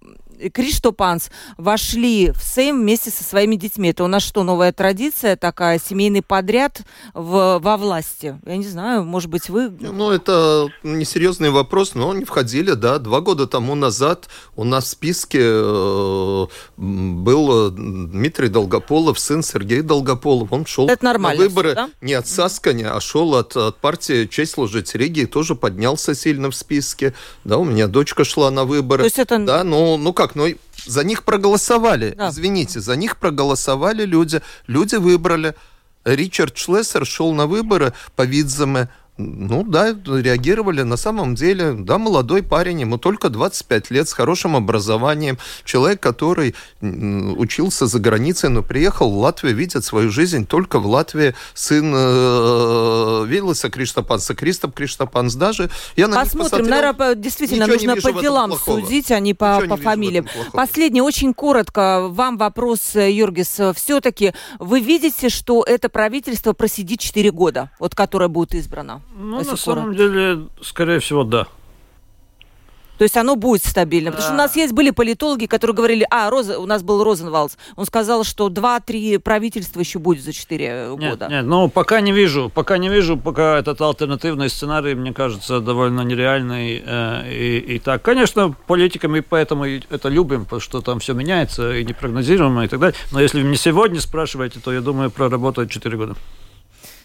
[SPEAKER 1] Криштопанс вошли в Сейм вместе со своими детьми. Это у нас что, новая традиция такая, семейный подряд в, во власти? Я не знаю, может быть, вы...
[SPEAKER 2] Ну, это несерьезный вопрос, но они входили, да. Два года тому назад у нас в списке э, был Дмитрий Долгополов, сын Сергей Долгополов. Он шел это на выборы да? не от Сасканя, а шел от, от партии «Честь служить Риге» и тоже поднялся сильно в списке. Да, у меня дочка шла на выборы. То есть это... Да, ну, ну как как, ну за них проголосовали. Да. Извините, за них проголосовали люди. Люди выбрали. Ричард Шлессер шел на выборы по Видземе ну да, реагировали. На самом деле, да, молодой парень, ему только 25 лет, с хорошим образованием. Человек, который учился за границей, но приехал в Латвию, видит свою жизнь только в Латвии. Сын э, Виллиса Криштопанса, Кристоп Криштопанс даже.
[SPEAKER 1] Я на Посмотрим, наверное, действительно нужно по делам судить, а не по, по фамилиям. Последний, очень коротко, вам вопрос, э, Юргис. Все-таки вы видите, что это правительство просидит 4 года, вот которое будет избрано?
[SPEAKER 4] Ну, на самом деле, скорее всего, да.
[SPEAKER 1] То есть оно будет стабильно. Потому что у нас есть были политологи, которые говорили, а, Роза, у нас был Розенвалдс, он сказал, что два-три правительства еще будет за четыре года.
[SPEAKER 4] Нет, ну пока не вижу, пока не вижу, пока этот альтернативный сценарий, мне кажется, довольно нереальный. Э, и, и так, конечно, политиками поэтому это любим, потому что там все меняется и непрогнозируемо и так далее. Но если вы мне сегодня спрашиваете, то я думаю, проработать четыре года.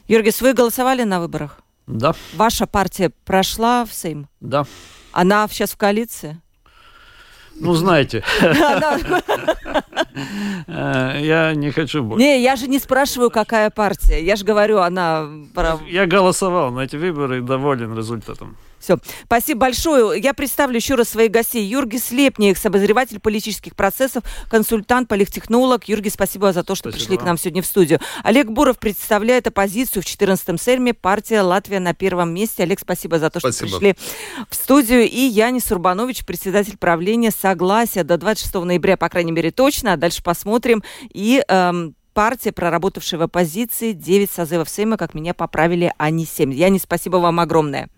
[SPEAKER 1] Юргис, вы голосовали на выборах?
[SPEAKER 4] Да.
[SPEAKER 1] Ваша партия прошла в Сейм?
[SPEAKER 4] Да.
[SPEAKER 1] Она сейчас в коалиции?
[SPEAKER 4] Ну, знаете. Э, я не хочу больше.
[SPEAKER 1] Не, я же не спрашиваю, какая партия. Я же говорю, она...
[SPEAKER 4] Я голосовал на эти выборы и доволен результатом.
[SPEAKER 1] Все. Спасибо большое. Я представлю еще раз своих гостей. Юрги Слепник, обозреватель политических процессов, консультант, политтехнолог. Юрги, спасибо за то, что спасибо. пришли к нам сегодня в студию. Олег Буров представляет оппозицию в 14-м Сельме. Партия «Латвия» на первом месте. Олег, спасибо за то, что спасибо. пришли в студию. И Янис Урбанович, председатель правления «Согласия» до 26 ноября, по крайней мере, точно. А дальше посмотрим. И эм, партия, проработавшая в оппозиции 9 созывов Сейма, как меня поправили, а не 7. Янис, спасибо вам огромное.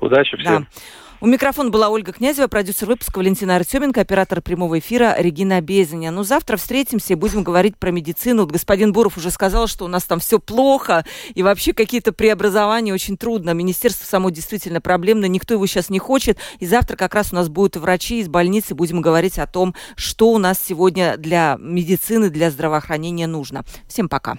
[SPEAKER 3] Удачи всем. Да.
[SPEAKER 1] У микрофона была Ольга Князева, продюсер выпуска Валентина Артеменко, оператор прямого эфира Регина Безаня. Ну, завтра встретимся и будем говорить про медицину. Вот господин Буров уже сказал, что у нас там все плохо, и вообще какие-то преобразования очень трудно. Министерство само действительно проблемно, никто его сейчас не хочет. И завтра как раз у нас будут врачи из больницы, будем говорить о том, что у нас сегодня для медицины, для здравоохранения нужно. Всем пока.